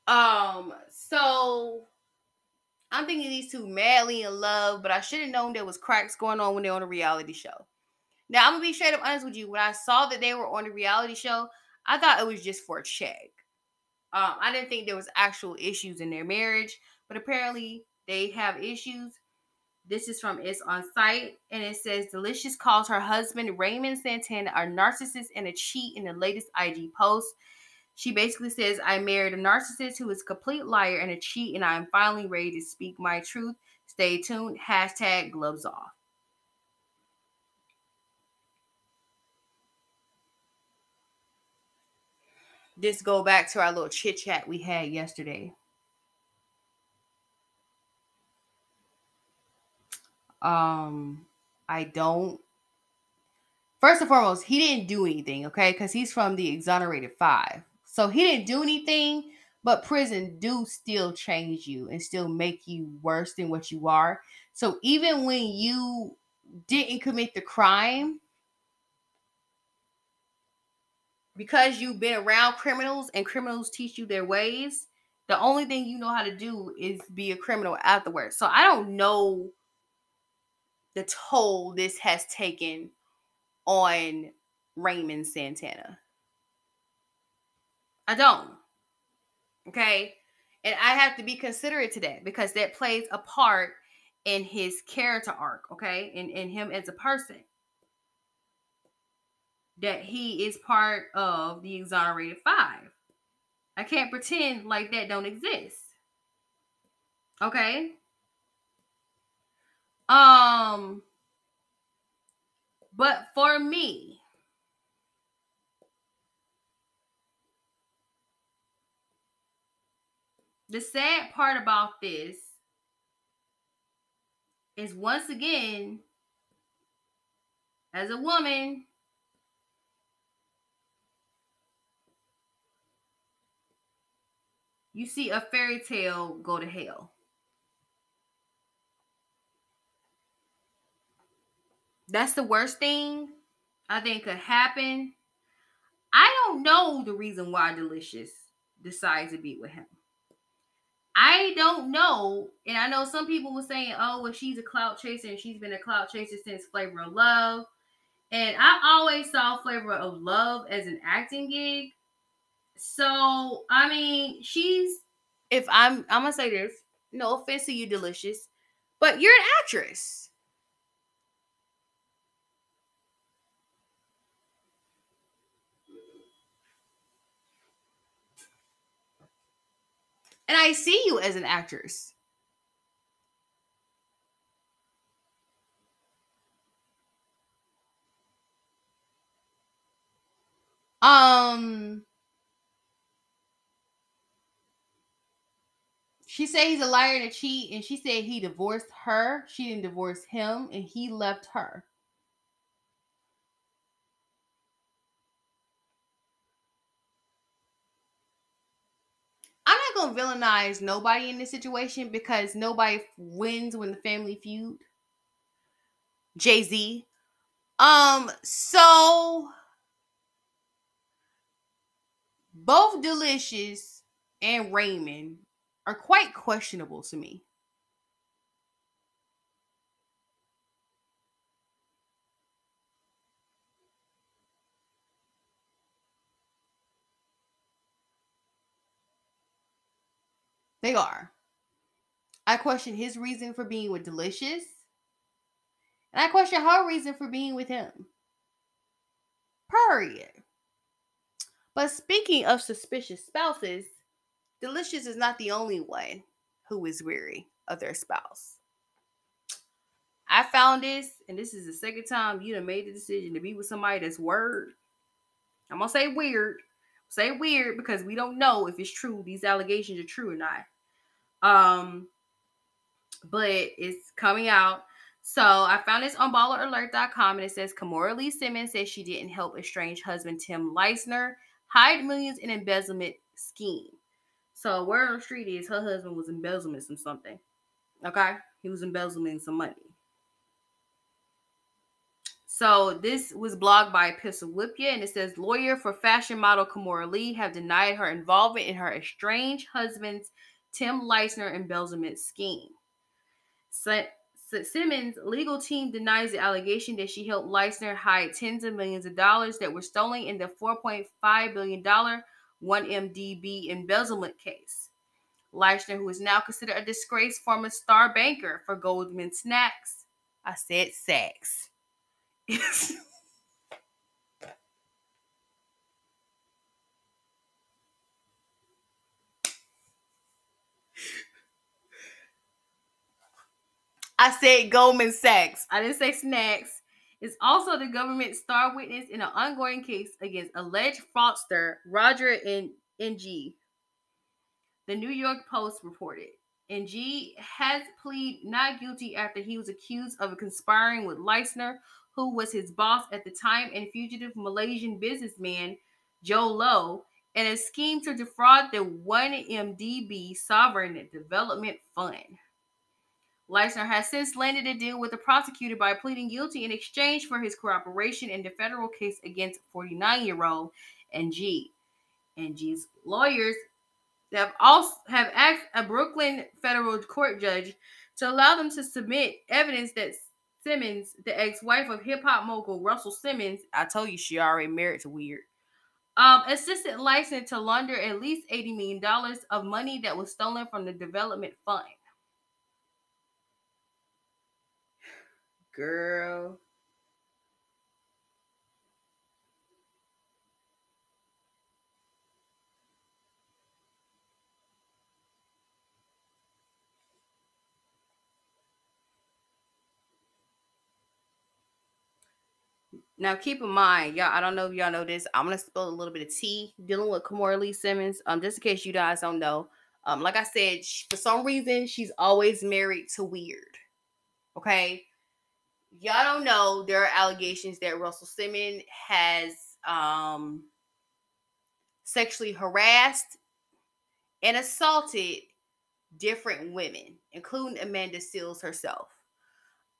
Um, so I'm thinking these two madly in love, but I should have known there was cracks going on when they're on a reality show. Now I'm gonna be straight up honest with you. When I saw that they were on a reality show, I thought it was just for a check. Um, I didn't think there was actual issues in their marriage, but apparently they have issues. This is from It's on Site, and it says Deelishis calls her husband Raymond Santana a narcissist and a cheat in the latest IG post. She basically says, I married a narcissist who is a complete liar and a cheat, and I am finally ready to speak my truth. Stay tuned. Hashtag gloves off. this go back to our little chit chat we had yesterday. Um, I don't. First and foremost, he didn't do anything, okay? Because he's from the exonerated five. So he didn't do anything, but prison do still change you and still make you worse than what you are. So even when you didn't commit the crime, because you've been around criminals and criminals teach you their ways, the only thing you know how to do is be a criminal afterwards. So I don't know the toll this has taken on Raymond Santana. I don't. Okay. And I have to be considerate to that because that plays a part in his character arc, okay? In in him as a person. That he is part of the exonerated five. I can't pretend like that don't exist. Okay? Um but for me, the sad part about this is once again, as a woman, you see a fairy tale go to hell. That's the worst thing I think could happen. I don't know the reason why Deelishis decides to be with him. I don't know. And I know some people were saying, oh, well, she's a clout chaser and she's been a clout chaser since Flavor of Love. And I always saw Flavor of Love as an acting gig. So, I mean, she's, if I'm, I'm to say this, no offense to you, Deelishis, but you're an actress. And I see you as an actress. Um She said he's a liar and a cheat, and she said he divorced her. She didn't divorce him, and he left her. I'm not gonna villainize nobody in this situation because nobody wins when the family feud. Jay Z. Um, so both Deelishis and Raymond are quite questionable to me. They are. I question his reason for being with Deelishis. And I question her reason for being with him. Period. But speaking of suspicious spouses, Deelishis is not the only one who is weary of their spouse. I found this, and this is the second time you have made the decision to be with somebody that's word. I'm gonna say weird. Say weird because we don't know if it's true. These allegations are true or not. Um, but it's coming out. So I found this on balleralert.com and it says Kimora Lee Simmons says she didn't help estranged husband Tim Leissner hide millions in embezzlement scheme. So word on the street is her husband was embezzling some something. Okay, he was embezzling some money. So this was blogged by Pistolwhipia, and it says lawyer for fashion model Kimora Lee have denied her involvement in her estranged husband's Tim Leissner embezzlement scheme. Simmons' legal team denies the allegation that she helped Leissner hide tens of millions of dollars that were stolen in the $4.5 billion 1MDB embezzlement case. Leissner, who is now considered a disgraced former star banker for Goldman Sachs, I said sex. *laughs* I said Goldman Sachs. I didn't say snacks. Is also the government star witness in an ongoing case against alleged fraudster Roger Ng. The New York Post reported. NG has pleaded not guilty after he was accused of conspiring with Leissner, who was his boss at the time, and fugitive Malaysian businessman Jho Low, in a scheme to defraud the 1MDB Sovereign Development Fund. Leissner has since landed a deal with the prosecutor by pleading guilty in exchange for his cooperation in the federal case against 49 year old NG. NG's lawyers have also have asked a Brooklyn federal court judge to allow them to submit evidence that Simmons, the ex-wife of hip hop mogul Russell Simmons, I told you she already married to Weird, um, assisted Leissner to launder at least $80 million of money that was stolen from the development fund. Girl. Now, keep in mind, y'all. I don't know if y'all know this. I'm gonna spill a little bit of tea dealing with Kimora Lee Simmons. Um, just in case you guys don't know. Um, like I said, she, for some reason, she's always married to Weird. Okay, y'all don't know there are allegations that Russell Simmons has um sexually harassed and assaulted different women, including Amanda Seales herself.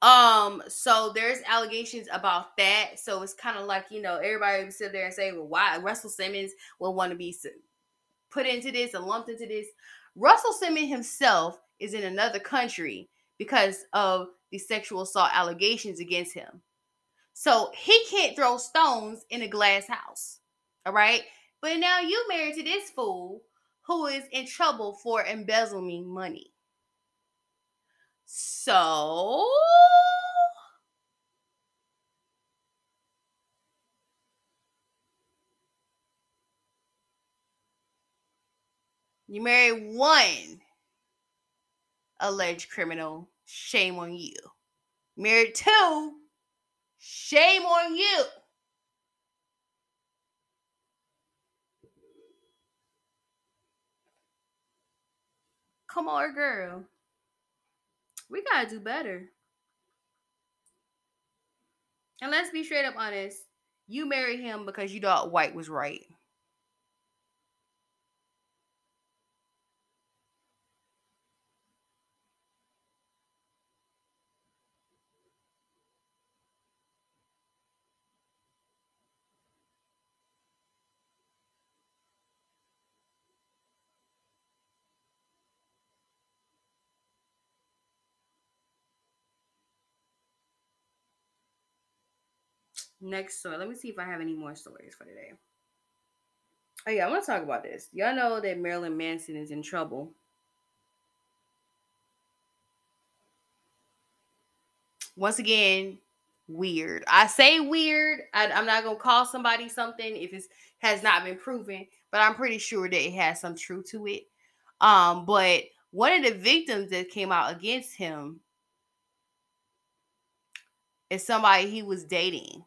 Um, so there's allegations about that. So it's kind of like, you know, everybody would sit there and say, well, why Russell Simmons will want to be put into this and lumped into this. Russell Simmons himself is in another country because of the sexual assault allegations against him. So he can't throw stones in a glass house. All right. But now you married to this fool who is in trouble for embezzling money. So you married one alleged criminal, shame on you. Married two, shame on you. Come on, girl. We gotta do better. And let's be straight up honest. You married him because you thought white was right. Next story. Let me see if I have any more stories for today. Oh yeah, I want to talk about this. Y'all know that Marilyn Manson is in trouble. Once again, weird. I say weird. I, am not gonna call somebody something if it has not been proven, but I'm pretty sure that it has some truth to it. Um, but one of the victims that came out against him is somebody he was dating.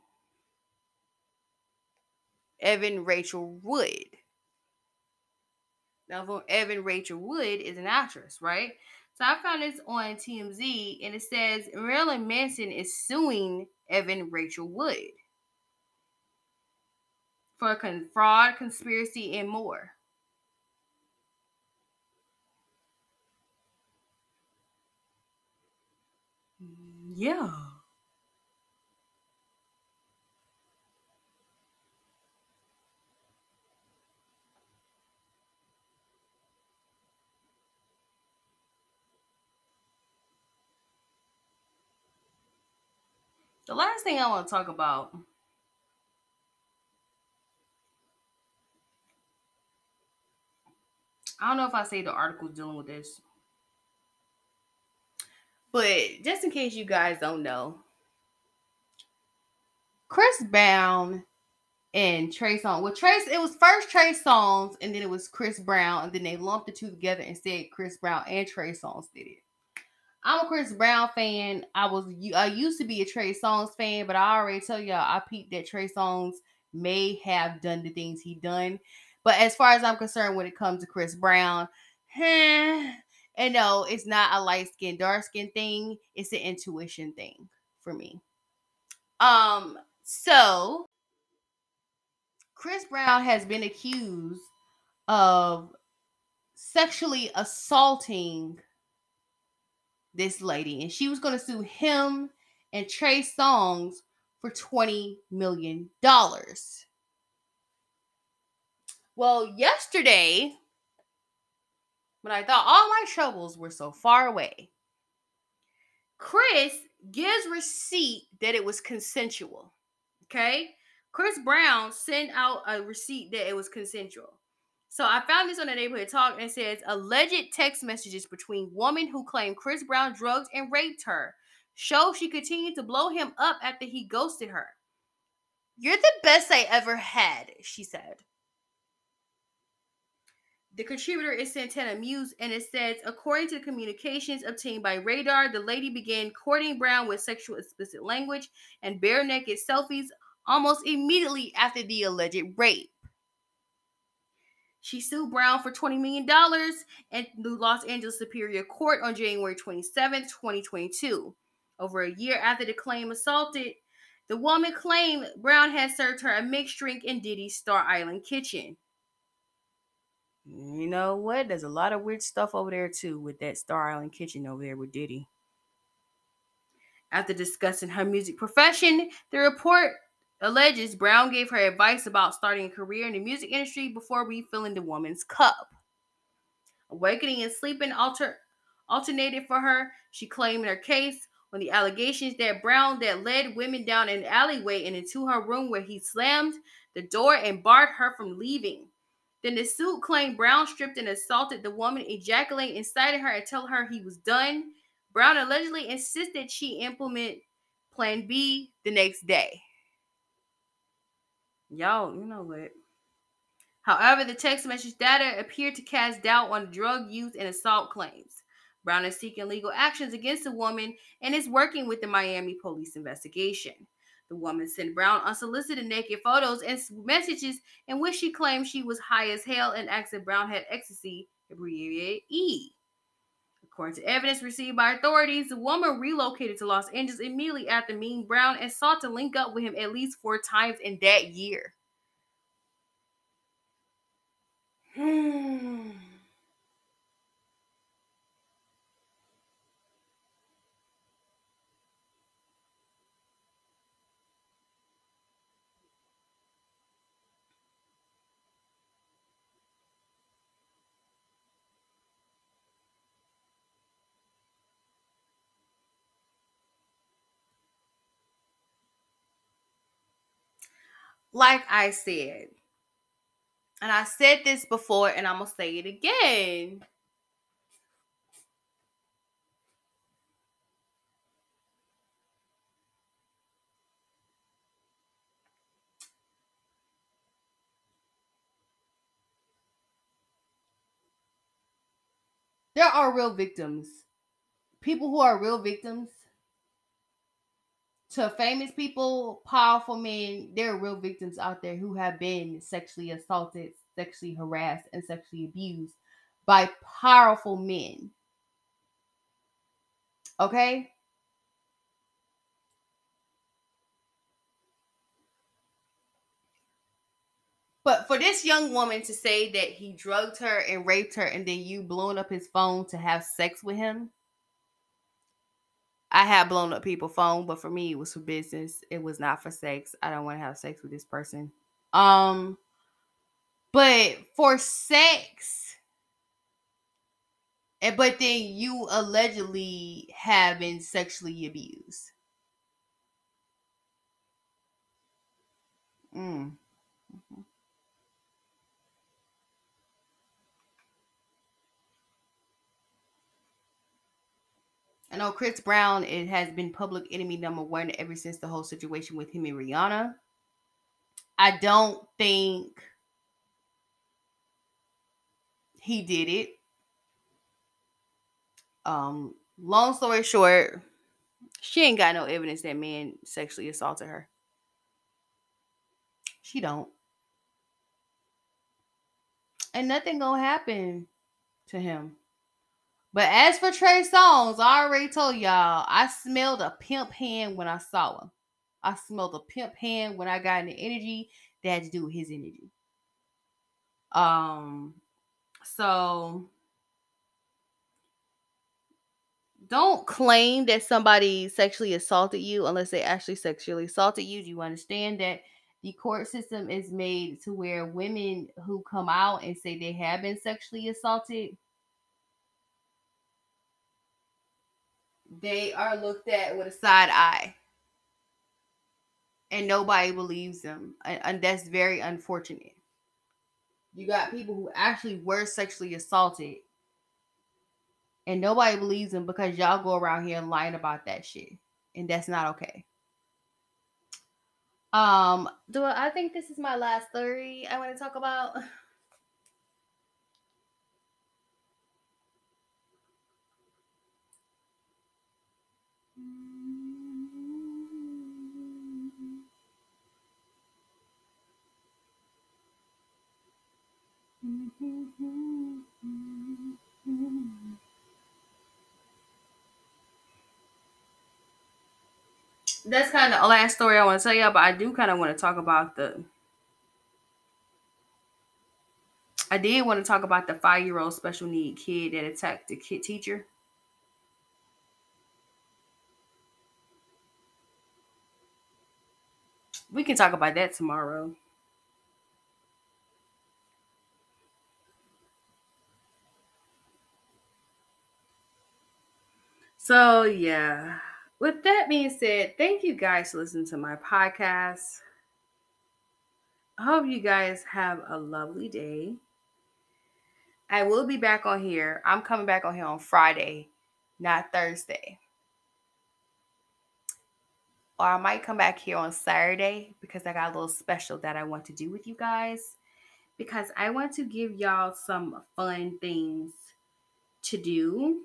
Evan Rachel Wood. Now, Evan Rachel Wood is an actress, right? So I found this on TMZ and it says Marilyn Manson is suing Evan Rachel Wood for con- fraud, conspiracy, and more. Mm, yeah. The last thing I want to talk about I don't know if I say the article's dealing with this. But just in case you guys don't know, Chris Brown and Trey Songz. Well, Trace, it was first Trey Songz, and then it was Chris Brown, and then they lumped the two together and said Chris Brown and Trey Songz did it. I'm a Chris Brown fan. I was I used to be a Trey Songz fan, but I already tell y'all I peeped that Trey Songz may have done the things he done. But as far as I'm concerned, when it comes to Chris Brown, eh, *sighs* And no, it's not a light skin, dark skin thing. It's an intuition thing for me. Um, so Chris Brown has been accused of sexually assaulting this lady, and she was going to sue him and Trey Songz for $20 million. Well, yesterday, when I thought all my troubles were so far away, Chris gives receipt that it was consensual. Okay? Chris Brown sent out a receipt that it was consensual. So I found this on the neighborhood talk and it says alleged text messages between woman who claimed Chris Brown drugged and raped her show she continued to blow him up after he ghosted her. You're the best I ever had, she said. The contributor is Santana Muse, and it says, according to communications obtained by Radar, the lady began courting Brown with sexual explicit language and bare naked selfies almost immediately after the alleged rape. She sued Brown for $20 million in the Los Angeles Superior Court on January 27, 2022. Over a year after the claim assaulted, the woman claimed Brown had served her a mixed drink in Diddy's Star Island kitchen. You know what? There's a lot of weird stuff over there too with that Star Island kitchen over there with Diddy. After discussing her music profession, the report alleges Brown gave her advice about starting a career in the music industry before refilling the woman's cup. Awakening and sleeping alter- alternated for her, she claimed in her case on the allegations that Brown that led women down an alleyway and into her room where he slammed the door and barred her from leaving. Then the suit claimed Brown stripped and assaulted the woman, ejaculating inside her and tell her he was done. Brown allegedly insisted she implement Plan B the next day. Y'all, you know what? However, the text message data appeared to cast doubt on drug use and assault claims. Brown is seeking legal actions against the woman and is working with the Miami police investigation. The woman sent Brown unsolicited naked photos and messages in which she claimed she was high as hell and asked if Brown had ecstasy, abbreviated E. According to evidence received by authorities, the woman relocated to Los Angeles immediately after meeting Brown and sought to link up with him at least four times in that year. Like I said, and I said this before, and I'm gonna say it again. There are real victims. People who are real victims to famous people, powerful men, there are real victims out there who have been sexually assaulted, sexually harassed, and sexually abused by powerful men. Okay? But for this young woman to say that he drugged her and raped her and then you blowing up his phone to have sex with him, I had blown up people's phone, but for me it was for business. It was not for sex. I don't want to have sex with this person. Um but for sex and but then you allegedly have been sexually abused. Mm. I know Chris Brown it has been public enemy number one ever since the whole situation with him and Rihanna. I don't think he did it. Um, long story short, she ain't got no evidence that man sexually assaulted her. She don't. And nothing gonna happen to him. But as for Trey Songz, I already told y'all, I smelled a pimp hand when I saw him. I smelled a pimp hand when I got in the energy that had to do with his energy. Um, so don't claim that somebody sexually assaulted you unless they actually sexually assaulted you. Do you understand that the court system is made to where women who come out and say they have been sexually assaulted they are looked at with a side eye. And nobody believes them. And, that's very unfortunate. You got people who actually were sexually assaulted. And nobody believes them because y'all go around here lying about that shit. And that's not okay. Um do I think this is my last story i want to talk about *laughs* that's kind of the last story I want to tell y'all, but I do kind of want to talk about the. I did want to talk about the five year old special need kid that attacked the kid teacher. We can talk about that tomorrow. So, yeah. With that being said, thank you guys for listening to my podcast. I hope you guys have a lovely day. I will be back on here. I'm coming back on here on Friday, not Thursday. Or I might come back here on Saturday because I got a little special that I want to do with you guys. Because I want to give y'all some fun things to do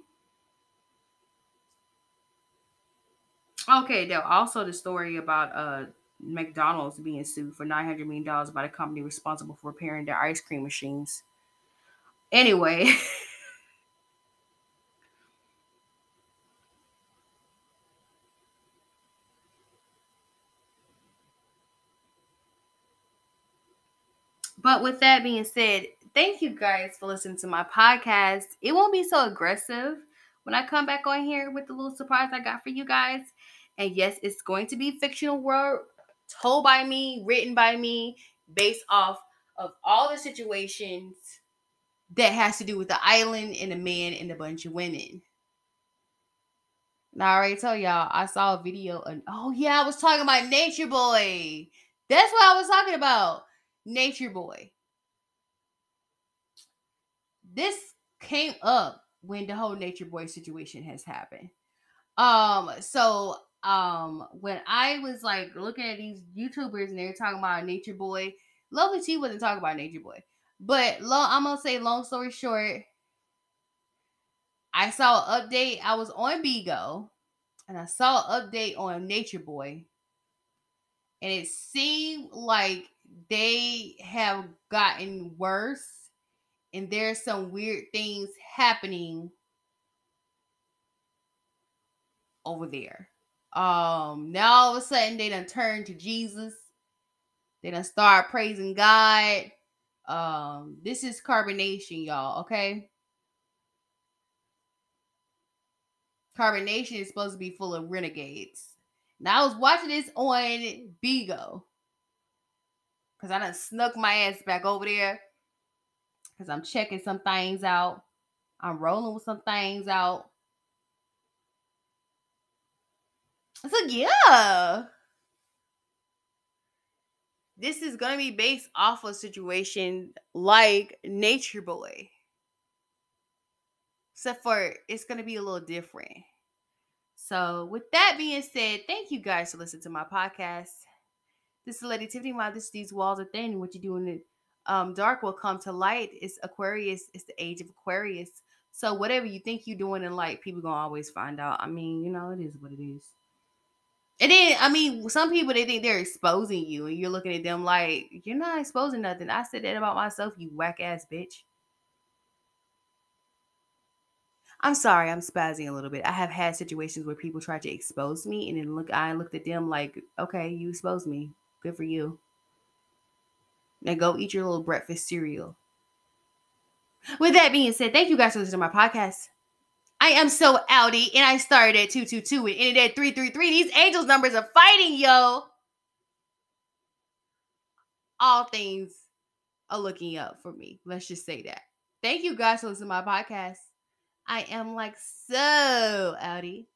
Okay, now also the story about uh McDonald's being sued for nine hundred million dollars by the company responsible for repairing their ice cream machines. Anyway. *laughs* but with that being said, thank you guys for listening to my podcast. It won't be so aggressive when I come back on here with the little surprise I got for you guys. And yes, it's going to be fictional world told by me, written by me, based off of all the situations that has to do with the island and the man and a bunch of women. Now I already told y'all I saw a video and oh yeah, I was talking about Nature Boy. That's what I was talking about. Nature Boy. This came up when the whole Nature Boy situation has happened. Um, so um when I was like looking at these YouTubers and they were talking about Nature Boy, Lovely T wasn't talking about Nature Boy. But long, I'm gonna say long story short, I saw an update. I was on Bigo and I saw an update on Nature Boy. And it seemed like they have gotten worse and there's some weird things happening over there. Um, now all of a sudden they done turn to Jesus. They done start praising God. Um, this is carbonation, y'all, okay? Carbonation is supposed to be full of renegades. Now I was watching this on Bigo. Cause I done snuck my ass back over there. Cause I'm checking some things out. I'm rolling with some things out. So yeah. This is gonna be based off a situation like Nature Boy. Except for it's gonna be a little different. So with that being said, thank you guys for listening to my podcast. This is Lady Tiffany. While this these walls are thin, what you do in the um, dark will come to light. It's Aquarius. It's the age of Aquarius. So whatever you think you're doing in light, people gonna always find out. I mean, you know, it is what it is. And then, I mean, some people they think they're exposing you, and you're looking at them like you're not exposing nothing. I said that about myself, you whack ass bitch. I'm sorry, I'm spazzing a little bit. I have had situations where people try to expose me, and then look, I looked at them like, okay, you exposed me. Good for you. Now go eat your little breakfast cereal. With that being said, thank you guys for listening to my podcast. I am so outy, and I started at 222 and ended at 333. These angels numbers are fighting, yo. All things are looking up for me. Let's just say that. Thank you guys for listening to my podcast. I am like so outy.